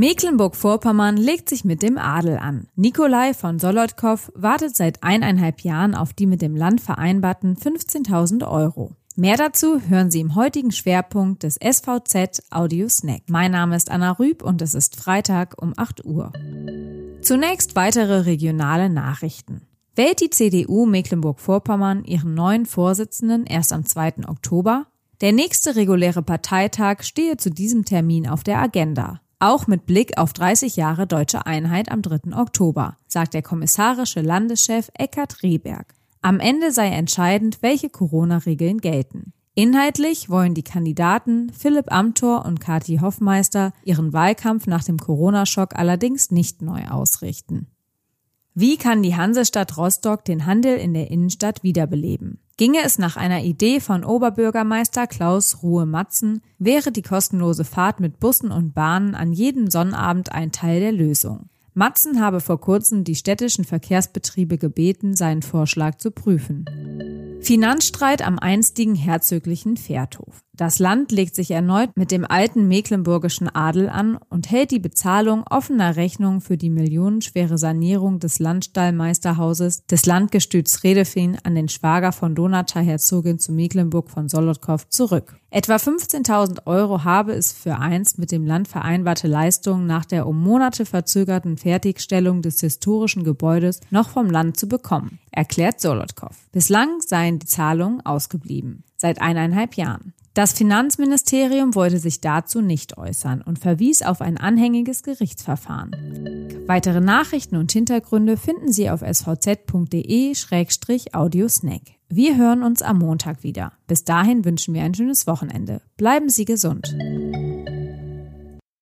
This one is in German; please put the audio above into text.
Mecklenburg-Vorpommern legt sich mit dem Adel an. Nikolai von Solotkow wartet seit eineinhalb Jahren auf die mit dem Land vereinbarten 15.000 Euro. Mehr dazu hören Sie im heutigen Schwerpunkt des SVZ Audio Snack. Mein Name ist Anna Rüb und es ist Freitag um 8 Uhr. Zunächst weitere regionale Nachrichten. Wählt die CDU Mecklenburg-Vorpommern ihren neuen Vorsitzenden erst am 2. Oktober? Der nächste reguläre Parteitag stehe zu diesem Termin auf der Agenda. Auch mit Blick auf 30 Jahre deutsche Einheit am 3. Oktober, sagt der kommissarische Landeschef Eckhard Rehberg. Am Ende sei entscheidend, welche Corona-Regeln gelten. Inhaltlich wollen die Kandidaten Philipp Amthor und Kati Hoffmeister ihren Wahlkampf nach dem Corona-Schock allerdings nicht neu ausrichten. Wie kann die Hansestadt Rostock den Handel in der Innenstadt wiederbeleben? Ginge es nach einer Idee von Oberbürgermeister Klaus Ruhe-Matzen, wäre die kostenlose Fahrt mit Bussen und Bahnen an jedem Sonnabend ein Teil der Lösung. Matzen habe vor kurzem die städtischen Verkehrsbetriebe gebeten, seinen Vorschlag zu prüfen. Finanzstreit am einstigen herzöglichen Pferdhof. Das Land legt sich erneut mit dem alten mecklenburgischen Adel an und hält die Bezahlung offener Rechnungen für die millionenschwere Sanierung des Landstallmeisterhauses des Landgestüts Redefin an den Schwager von Donata Herzogin zu Mecklenburg von Solotkow zurück. Etwa 15.000 Euro habe es für einst mit dem Land vereinbarte Leistungen nach der um Monate verzögerten Fertigstellung des historischen Gebäudes noch vom Land zu bekommen, erklärt Solotkow. Bislang seien die Zahlungen ausgeblieben. Seit eineinhalb Jahren. Das Finanzministerium wollte sich dazu nicht äußern und verwies auf ein anhängiges Gerichtsverfahren. Weitere Nachrichten und Hintergründe finden Sie auf svz.de-audiosnack. Wir hören uns am Montag wieder. Bis dahin wünschen wir ein schönes Wochenende. Bleiben Sie gesund.